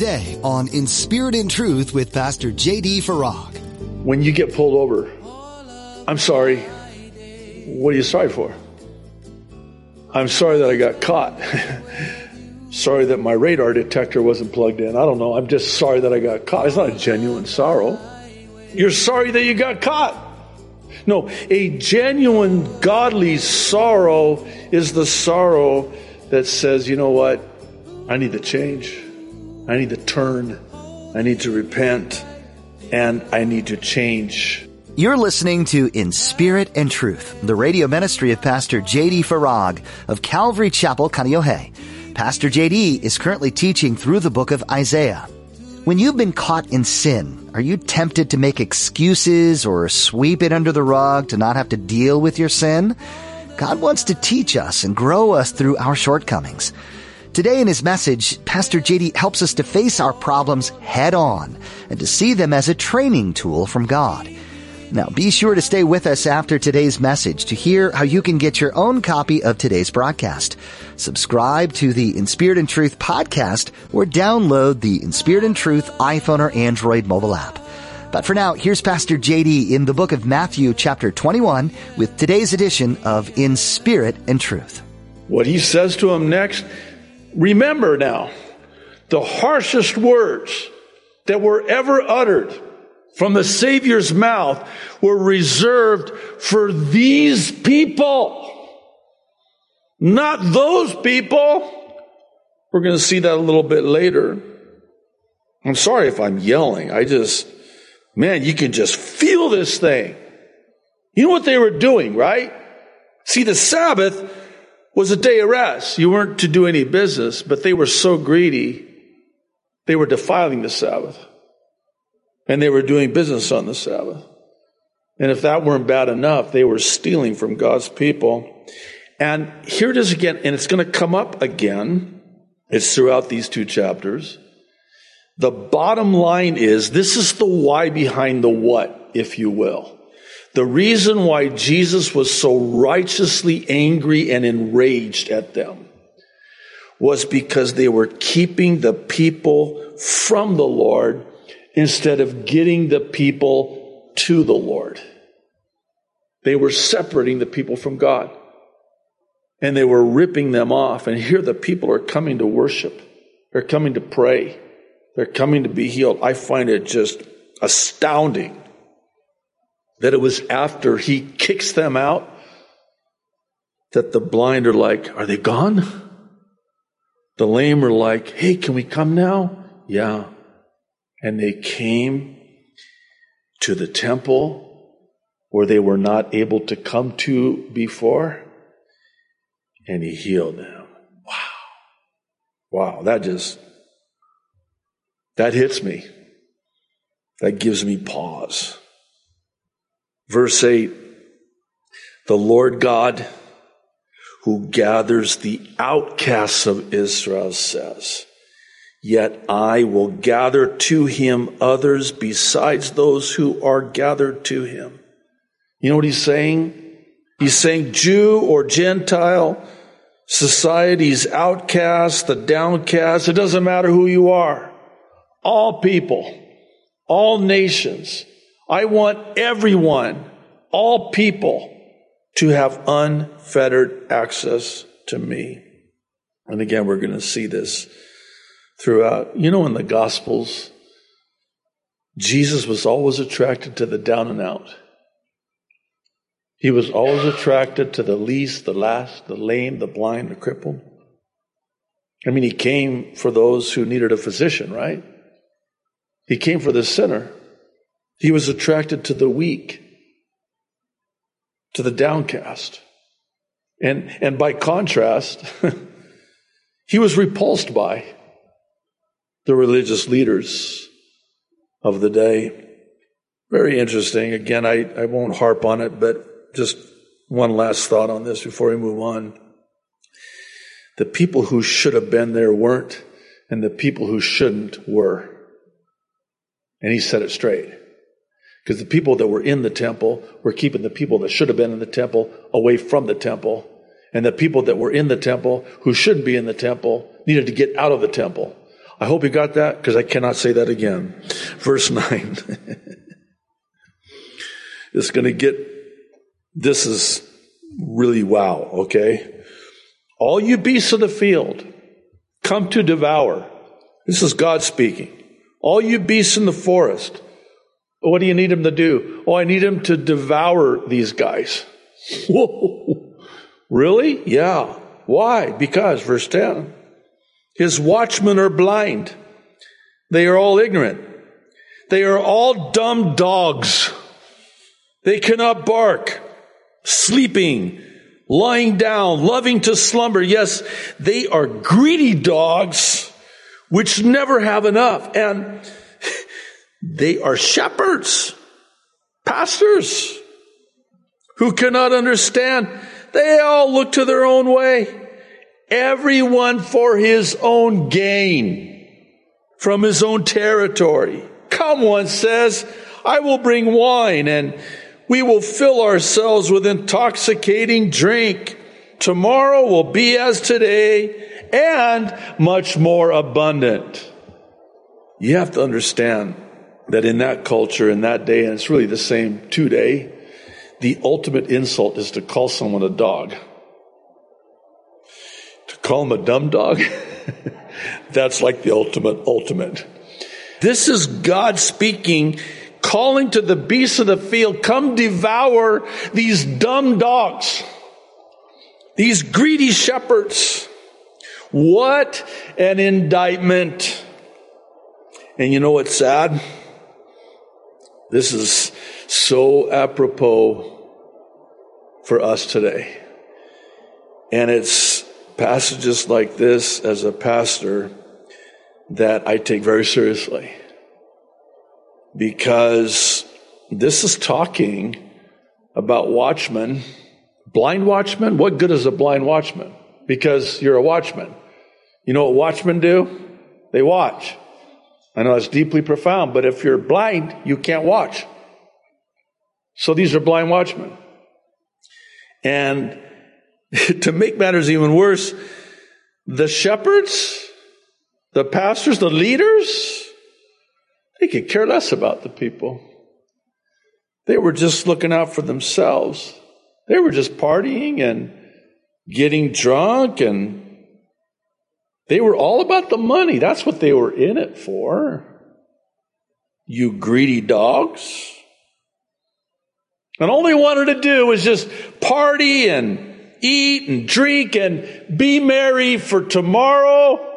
today on In Spirit and Truth with Pastor J.D. Farag. When you get pulled over, I'm sorry. What are you sorry for? I'm sorry that I got caught. sorry that my radar detector wasn't plugged in. I don't know. I'm just sorry that I got caught. It's not a genuine sorrow. You're sorry that you got caught. No, a genuine godly sorrow is the sorrow that says, you know what? I need to change. I need to turn. I need to repent. And I need to change. You're listening to In Spirit and Truth, the radio ministry of Pastor J.D. Farag of Calvary Chapel, Kaneohe. Pastor J.D. is currently teaching through the book of Isaiah. When you've been caught in sin, are you tempted to make excuses or sweep it under the rug to not have to deal with your sin? God wants to teach us and grow us through our shortcomings. Today in his message, Pastor JD helps us to face our problems head on and to see them as a training tool from God. Now be sure to stay with us after today's message to hear how you can get your own copy of today's broadcast. Subscribe to the In Spirit and Truth podcast or download the In Spirit and Truth iPhone or Android mobile app. But for now, here's Pastor JD in the book of Matthew chapter 21 with today's edition of In Spirit and Truth. What he says to him next Remember now, the harshest words that were ever uttered from the Savior's mouth were reserved for these people, not those people. We're going to see that a little bit later. I'm sorry if I'm yelling. I just, man, you can just feel this thing. You know what they were doing, right? See, the Sabbath was a day of rest. You weren't to do any business, but they were so greedy, they were defiling the Sabbath. And they were doing business on the Sabbath. And if that weren't bad enough, they were stealing from God's people. And here it is again, and it's going to come up again. It's throughout these two chapters. The bottom line is this is the why behind the what, if you will. The reason why Jesus was so righteously angry and enraged at them was because they were keeping the people from the Lord instead of getting the people to the Lord. They were separating the people from God and they were ripping them off. And here the people are coming to worship, they're coming to pray, they're coming to be healed. I find it just astounding that it was after he kicks them out that the blind are like, Are they gone? The lame are like, Hey, can we come now? Yeah. And they came to the temple where they were not able to come to before, and he healed them. Wow. Wow, that just, that hits me. That gives me pause. Verse 8 The Lord God, who gathers the outcasts of Israel, says, Yet I will gather to him others besides those who are gathered to him. You know what he's saying? He's saying Jew or Gentile, society's outcast, the downcast, it doesn't matter who you are. All people, all nations, I want everyone, all people, to have unfettered access to me. And again, we're going to see this throughout. You know, in the Gospels, Jesus was always attracted to the down and out. He was always attracted to the least, the last, the lame, the blind, the crippled. I mean, he came for those who needed a physician, right? He came for the sinner. He was attracted to the weak, to the downcast. And, and by contrast, he was repulsed by the religious leaders of the day. Very interesting. Again, I, I won't harp on it, but just one last thought on this before we move on. The people who should have been there weren't, and the people who shouldn't were. And he said it straight. Because the people that were in the temple were keeping the people that should have been in the temple away from the temple. And the people that were in the temple who shouldn't be in the temple needed to get out of the temple. I hope you got that because I cannot say that again. Verse 9. it's going to get, this is really wow, okay? All you beasts of the field come to devour. This is God speaking. All you beasts in the forest. What do you need him to do? Oh, I need him to devour these guys. Whoa. Really? Yeah. Why? Because, verse 10, his watchmen are blind. They are all ignorant. They are all dumb dogs. They cannot bark, sleeping, lying down, loving to slumber. Yes, they are greedy dogs which never have enough. And they are shepherds, pastors who cannot understand. They all look to their own way. Everyone for his own gain from his own territory. Come, one says, I will bring wine and we will fill ourselves with intoxicating drink. Tomorrow will be as today and much more abundant. You have to understand that in that culture, in that day, and it's really the same today, the ultimate insult is to call someone a dog. To call him a dumb dog, that's like the ultimate, ultimate. This is God speaking calling to the beasts of the field, come devour these dumb dogs, these greedy shepherds. What an indictment. And you know what's sad? This is so apropos for us today. And it's passages like this as a pastor that I take very seriously because this is talking about watchmen, blind watchmen. What good is a blind watchman? Because you're a watchman. You know what watchmen do? They watch. I know that's deeply profound, but if you're blind, you can't watch. So these are blind watchmen. And to make matters even worse, the shepherds, the pastors, the leaders, they could care less about the people. They were just looking out for themselves. They were just partying and getting drunk and they were all about the money. That's what they were in it for. You greedy dogs. And all they wanted to do was just party and eat and drink and be merry for tomorrow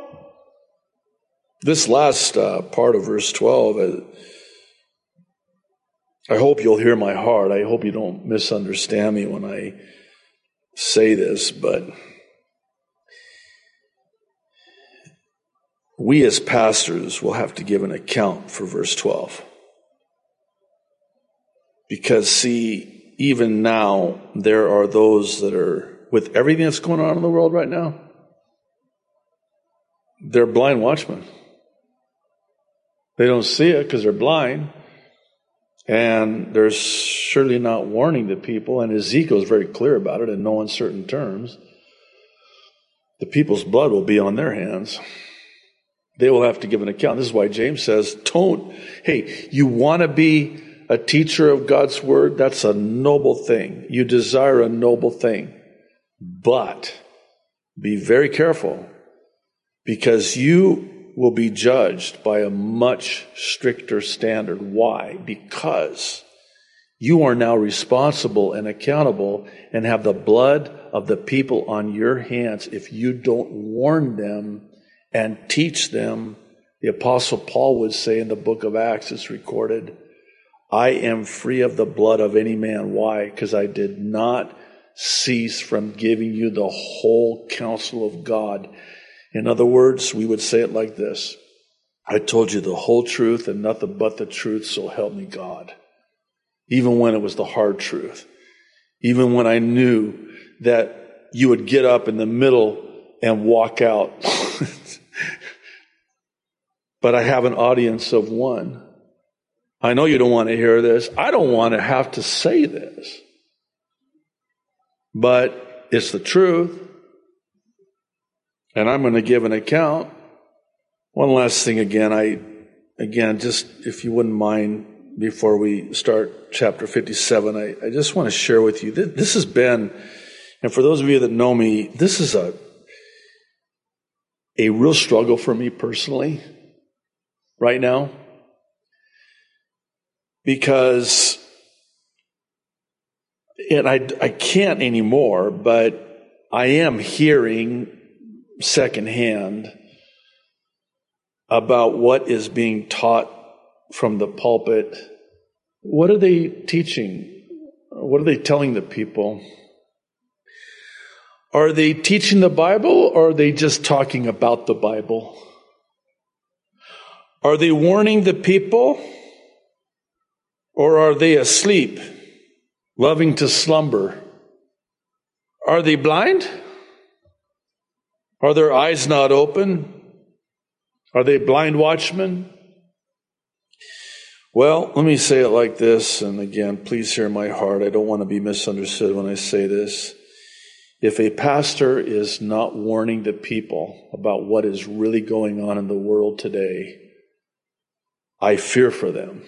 this last uh, part of verse 12, uh, I hope you'll hear my heart. I hope you don't misunderstand me when I say this, but we as pastors will have to give an account for verse 12. Because, see, even now, there are those that are, with everything that's going on in the world right now, they're blind watchmen. They don't see it because they're blind. And they're surely not warning the people. And Ezekiel is very clear about it in no uncertain terms. The people's blood will be on their hands. They will have to give an account. This is why James says, don't, hey, you want to be a teacher of God's word? That's a noble thing. You desire a noble thing. But be very careful because you will be judged by a much stricter standard. Why? Because you are now responsible and accountable and have the blood of the people on your hands if you don't warn them and teach them. The apostle Paul would say in the book of Acts, it's recorded, I am free of the blood of any man. Why? Because I did not cease from giving you the whole counsel of God in other words, we would say it like this I told you the whole truth and nothing but the truth, so help me God. Even when it was the hard truth. Even when I knew that you would get up in the middle and walk out. but I have an audience of one. I know you don't want to hear this. I don't want to have to say this. But it's the truth and I'm going to give an account. One last thing again, I, again, just if you wouldn't mind, before we start chapter 57, I, I just want to share with you that this has been, and for those of you that know me, this is a, a real struggle for me personally right now because and I, I can't anymore, but I am hearing secondhand about what is being taught from the pulpit. What are they teaching? What are they telling the people? Are they teaching the Bible or are they just talking about the Bible? Are they warning the people or are they asleep, loving to slumber? Are they blind? Are their eyes not open? Are they blind watchmen? Well, let me say it like this, and again, please hear my heart. I don't want to be misunderstood when I say this. If a pastor is not warning the people about what is really going on in the world today, I fear for them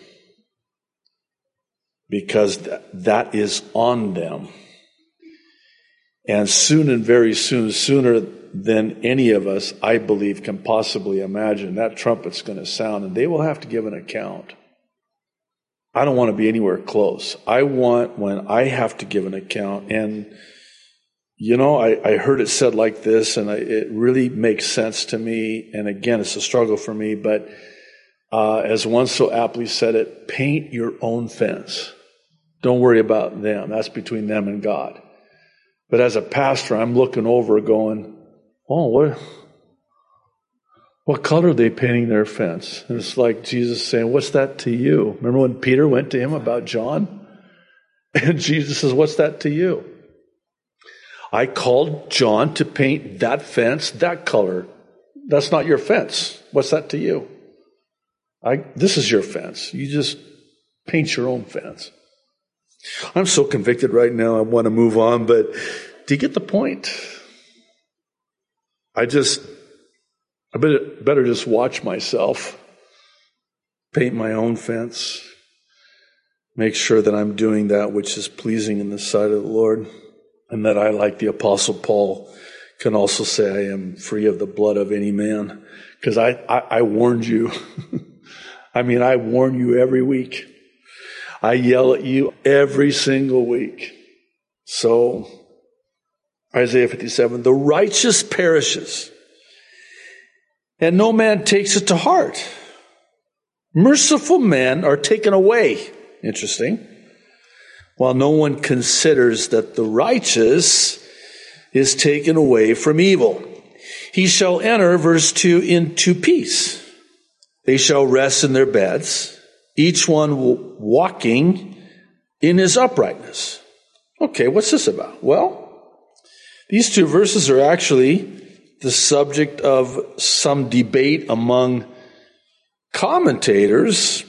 because that is on them. And soon and very soon, sooner than any of us, I believe, can possibly imagine, that trumpet's going to sound and they will have to give an account. I don't want to be anywhere close. I want when I have to give an account. And, you know, I, I heard it said like this, and I, it really makes sense to me. And again, it's a struggle for me, but uh, as one so aptly said it, paint your own fence. Don't worry about them. That's between them and God. But as a pastor, I'm looking over going, oh, what, what color are they painting their fence? And it's like Jesus saying, What's that to you? Remember when Peter went to him about John? And Jesus says, What's that to you? I called John to paint that fence that color. That's not your fence. What's that to you? I, this is your fence. You just paint your own fence. I'm so convicted right now. I want to move on, but do you get the point? I just I better, better just watch myself, paint my own fence, make sure that I'm doing that which is pleasing in the sight of the Lord, and that I, like the Apostle Paul, can also say I am free of the blood of any man. Because I, I, I warned you. I mean, I warn you every week. I yell at you every single week. So, Isaiah 57, the righteous perishes and no man takes it to heart. Merciful men are taken away. Interesting. While no one considers that the righteous is taken away from evil. He shall enter, verse 2, into peace. They shall rest in their beds, each one walking in his uprightness. Okay, what's this about? Well, these two verses are actually the subject of some debate among commentators,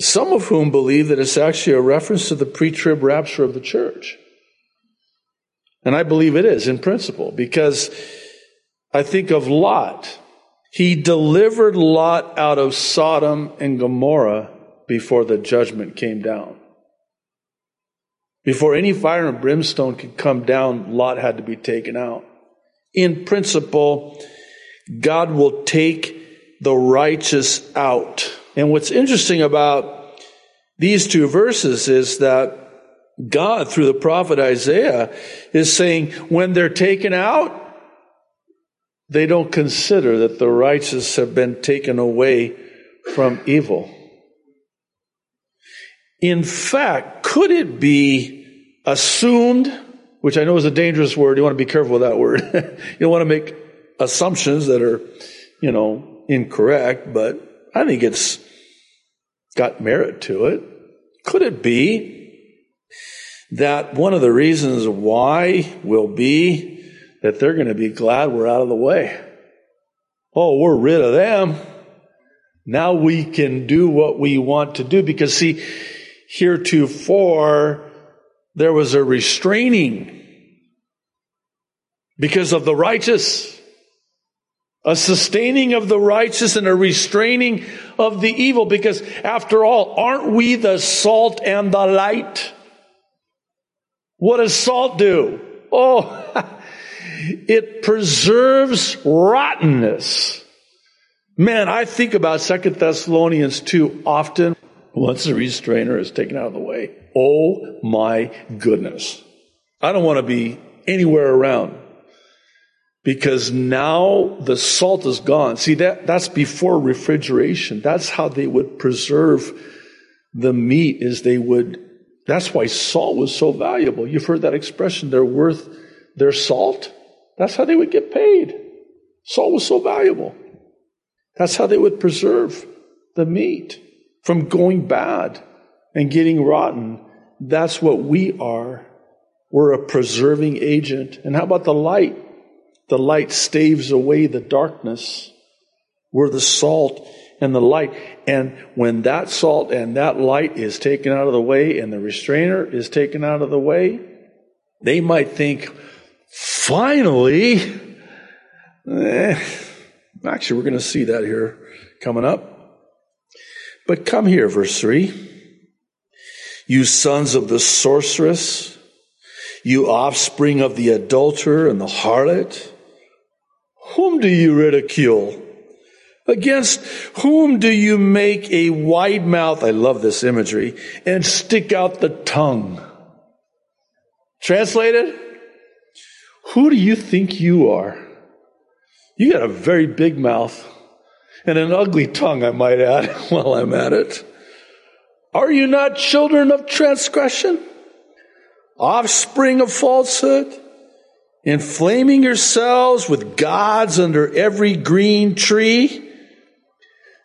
some of whom believe that it's actually a reference to the pre trib rapture of the church. And I believe it is in principle because I think of Lot. He delivered Lot out of Sodom and Gomorrah before the judgment came down. Before any fire and brimstone could come down, Lot had to be taken out in principle, God will take the righteous out. And what's interesting about these two verses is that God, through the prophet Isaiah, is saying when they're taken out, they don't consider that the righteous have been taken away from evil. In fact, could it be assumed which I know is a dangerous word. You want to be careful with that word. you don't want to make assumptions that are, you know, incorrect, but I think it's got merit to it. Could it be that one of the reasons why will be that they're going to be glad we're out of the way? Oh, we're rid of them. Now we can do what we want to do because see, heretofore, there was a restraining because of the righteous a sustaining of the righteous and a restraining of the evil. Because after all, aren't we the salt and the light? What does salt do? Oh, it preserves rottenness. Man, I think about Second Thessalonians 2 often once the restrainer is taken out of the way. Oh my goodness. I don't want to be anywhere around because now the salt is gone. See that that's before refrigeration. That's how they would preserve the meat is they would that's why salt was so valuable. You've heard that expression they're worth their salt. That's how they would get paid. Salt was so valuable. That's how they would preserve the meat from going bad and getting rotten. That's what we are. We're a preserving agent. And how about the light? The light staves away the darkness. We're the salt and the light. And when that salt and that light is taken out of the way and the restrainer is taken out of the way, they might think, finally, eh, actually, we're going to see that here coming up. But come here, verse 3. You sons of the sorceress, you offspring of the adulterer and the harlot, whom do you ridicule? Against whom do you make a wide mouth? I love this imagery and stick out the tongue. Translated? Who do you think you are? You got a very big mouth and an ugly tongue, I might add, while I'm at it. Are you not children of transgression? Offspring of falsehood? Inflaming yourselves with gods under every green tree?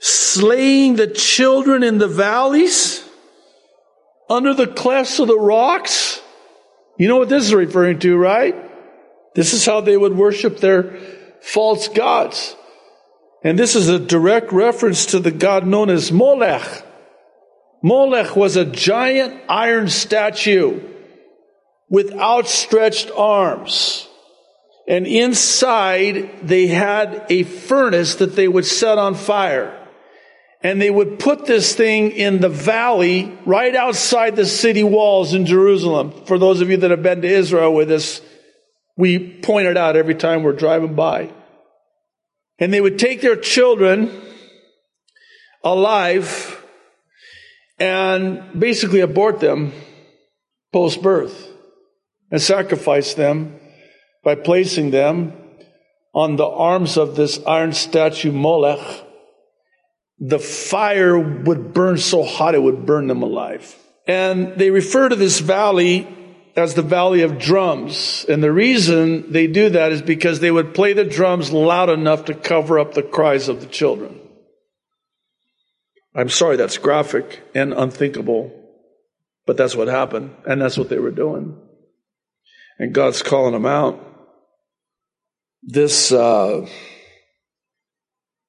slaying the children in the valleys, under the clefts of the rocks. You know what this is referring to, right? This is how they would worship their false gods. And this is a direct reference to the god known as Molech. Molech was a giant iron statue with outstretched arms. And inside they had a furnace that they would set on fire and they would put this thing in the valley right outside the city walls in Jerusalem. For those of you that have been to Israel with us, we point it out every time we're driving by. And they would take their children alive and basically abort them post birth and sacrifice them by placing them on the arms of this iron statue Molech the fire would burn so hot it would burn them alive. And they refer to this valley as the valley of drums. And the reason they do that is because they would play the drums loud enough to cover up the cries of the children. I'm sorry, that's graphic and unthinkable, but that's what happened, and that's what they were doing. And God's calling them out. This, uh,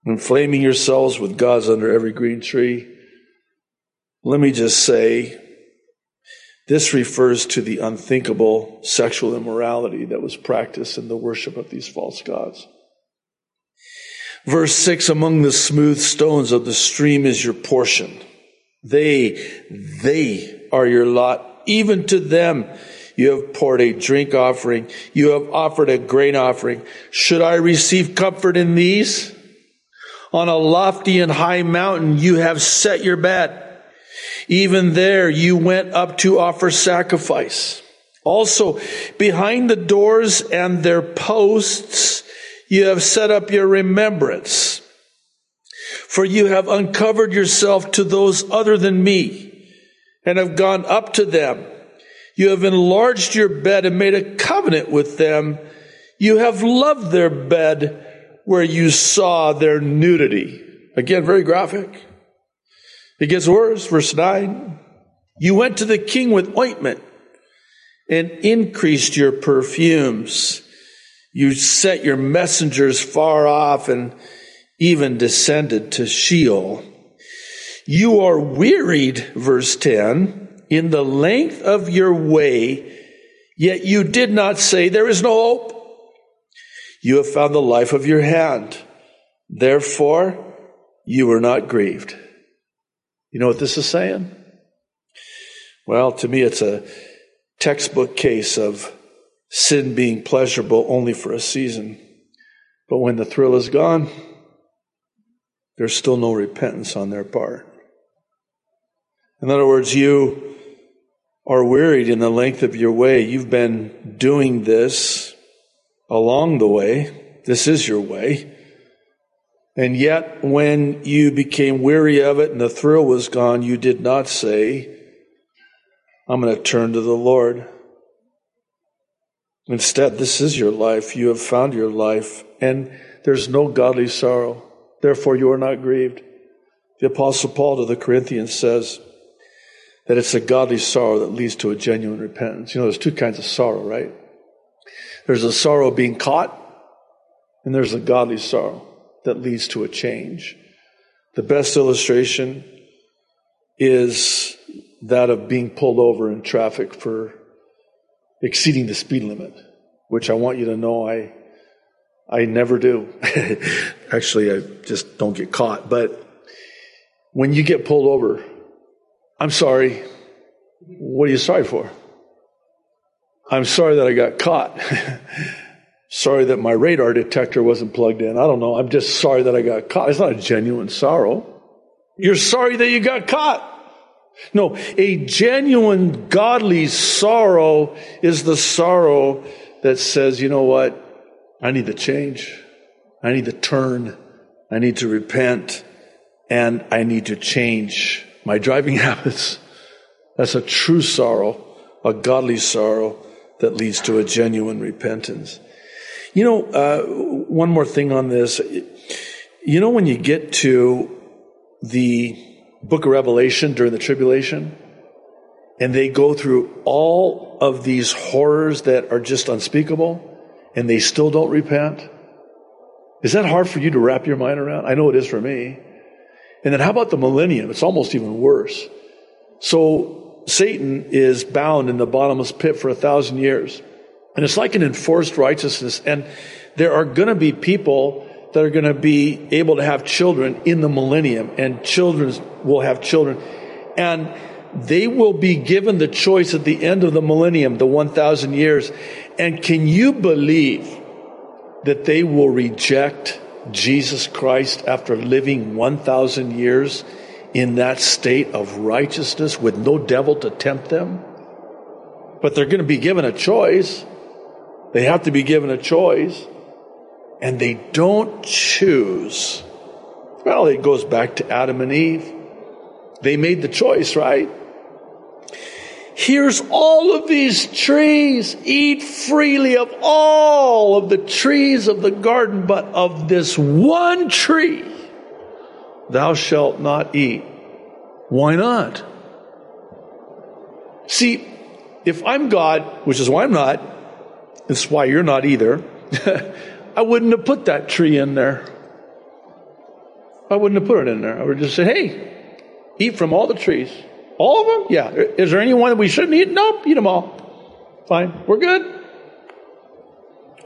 inflaming yourselves with gods under every green tree. Let me just say, this refers to the unthinkable sexual immorality that was practiced in the worship of these false gods. Verse 6 Among the smooth stones of the stream is your portion. They, they are your lot. Even to them you have poured a drink offering. You have offered a grain offering. Should I receive comfort in these? On a lofty and high mountain you have set your bed. Even there you went up to offer sacrifice. Also, behind the doors and their posts, you have set up your remembrance. For you have uncovered yourself to those other than me and have gone up to them. You have enlarged your bed and made a covenant with them. You have loved their bed where you saw their nudity. Again, very graphic. It gets worse. Verse 9. You went to the king with ointment and increased your perfumes. You set your messengers far off and even descended to Sheol. You are wearied, verse 10, in the length of your way, yet you did not say, There is no hope. You have found the life of your hand. Therefore, you were not grieved. You know what this is saying? Well, to me, it's a textbook case of sin being pleasurable only for a season. But when the thrill is gone, there's still no repentance on their part. In other words, you are wearied in the length of your way. You've been doing this along the way. This is your way. And yet, when you became weary of it and the thrill was gone, you did not say, I'm going to turn to the Lord. Instead, this is your life. You have found your life, and there's no godly sorrow. Therefore, you are not grieved. The Apostle Paul to the Corinthians says that it's a godly sorrow that leads to a genuine repentance. You know, there's two kinds of sorrow, right? There's a sorrow being caught, and there's a godly sorrow that leads to a change. The best illustration is that of being pulled over in traffic for exceeding the speed limit, which I want you to know I I never do. Actually, I just don't get caught. But when you get pulled over, I'm sorry. What are you sorry for? I'm sorry that I got caught. sorry that my radar detector wasn't plugged in. I don't know. I'm just sorry that I got caught. It's not a genuine sorrow. You're sorry that you got caught. No, a genuine godly sorrow is the sorrow that says, you know what? I need to change. I need to turn. I need to repent. And I need to change my driving habits. That's a true sorrow, a godly sorrow that leads to a genuine repentance. You know, uh, one more thing on this. You know, when you get to the book of Revelation during the tribulation, and they go through all of these horrors that are just unspeakable, and they still don't repent? Is that hard for you to wrap your mind around? I know it is for me. And then how about the millennium? It's almost even worse. So Satan is bound in the bottomless pit for a thousand years. And it's like an enforced righteousness. And there are going to be people that are going to be able to have children in the millennium, and children will have children. And they will be given the choice at the end of the millennium, the 1,000 years. And can you believe that they will reject Jesus Christ after living 1,000 years in that state of righteousness with no devil to tempt them? But they're going to be given a choice. They have to be given a choice. And they don't choose. Well, it goes back to Adam and Eve. They made the choice, right? Here's all of these trees. Eat freely of all of the trees of the garden, but of this one tree thou shalt not eat. Why not? See, if I'm God, which is why I'm not, it's why you're not either, I wouldn't have put that tree in there. I wouldn't have put it in there. I would have just say, hey, eat from all the trees. All of them? Yeah. Is there any one that we shouldn't eat? Nope. Eat them all. Fine. We're good.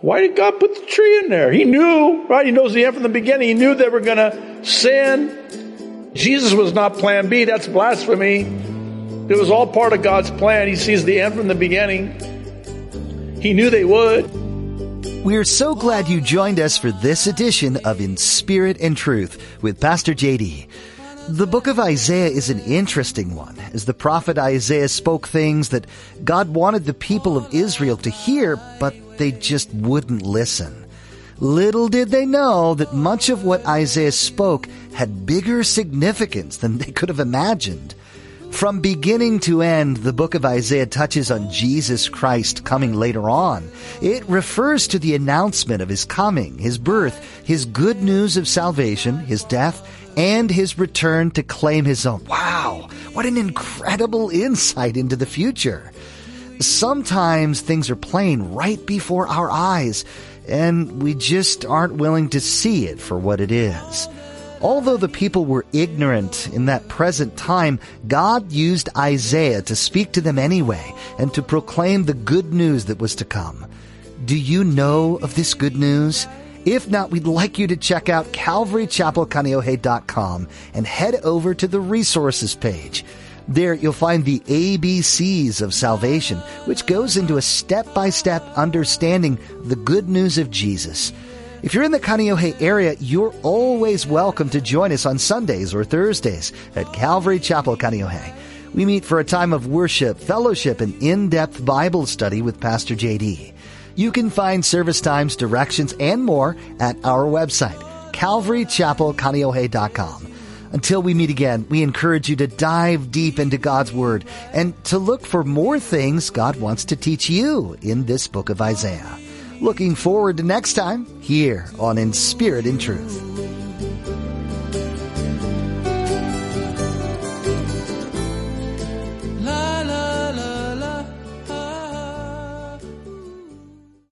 Why did God put the tree in there? He knew, right? He knows the end from the beginning. He knew they were going to sin. Jesus was not plan B. That's blasphemy. It was all part of God's plan. He sees the end from the beginning. He knew they would. We're so glad you joined us for this edition of In Spirit and Truth with Pastor JD. The book of Isaiah is an interesting one, as the prophet Isaiah spoke things that God wanted the people of Israel to hear, but they just wouldn't listen. Little did they know that much of what Isaiah spoke had bigger significance than they could have imagined. From beginning to end, the book of Isaiah touches on Jesus Christ coming later on. It refers to the announcement of his coming, his birth, his good news of salvation, his death, and his return to claim his own. Wow, what an incredible insight into the future. Sometimes things are playing right before our eyes, and we just aren't willing to see it for what it is. Although the people were ignorant in that present time, God used Isaiah to speak to them anyway and to proclaim the good news that was to come. Do you know of this good news? If not, we'd like you to check out calvarychapelkaneohe.com and head over to the resources page. There you'll find the ABCs of salvation, which goes into a step-by-step understanding the good news of Jesus. If you're in the Kaneohe area, you're always welcome to join us on Sundays or Thursdays at Calvary Chapel Kaneohe. We meet for a time of worship, fellowship, and in-depth Bible study with Pastor JD. You can find service times, directions, and more at our website, calvarychapelkaneohe.com. Until we meet again, we encourage you to dive deep into God's Word and to look for more things God wants to teach you in this book of Isaiah. Looking forward to next time here on In Spirit and Truth.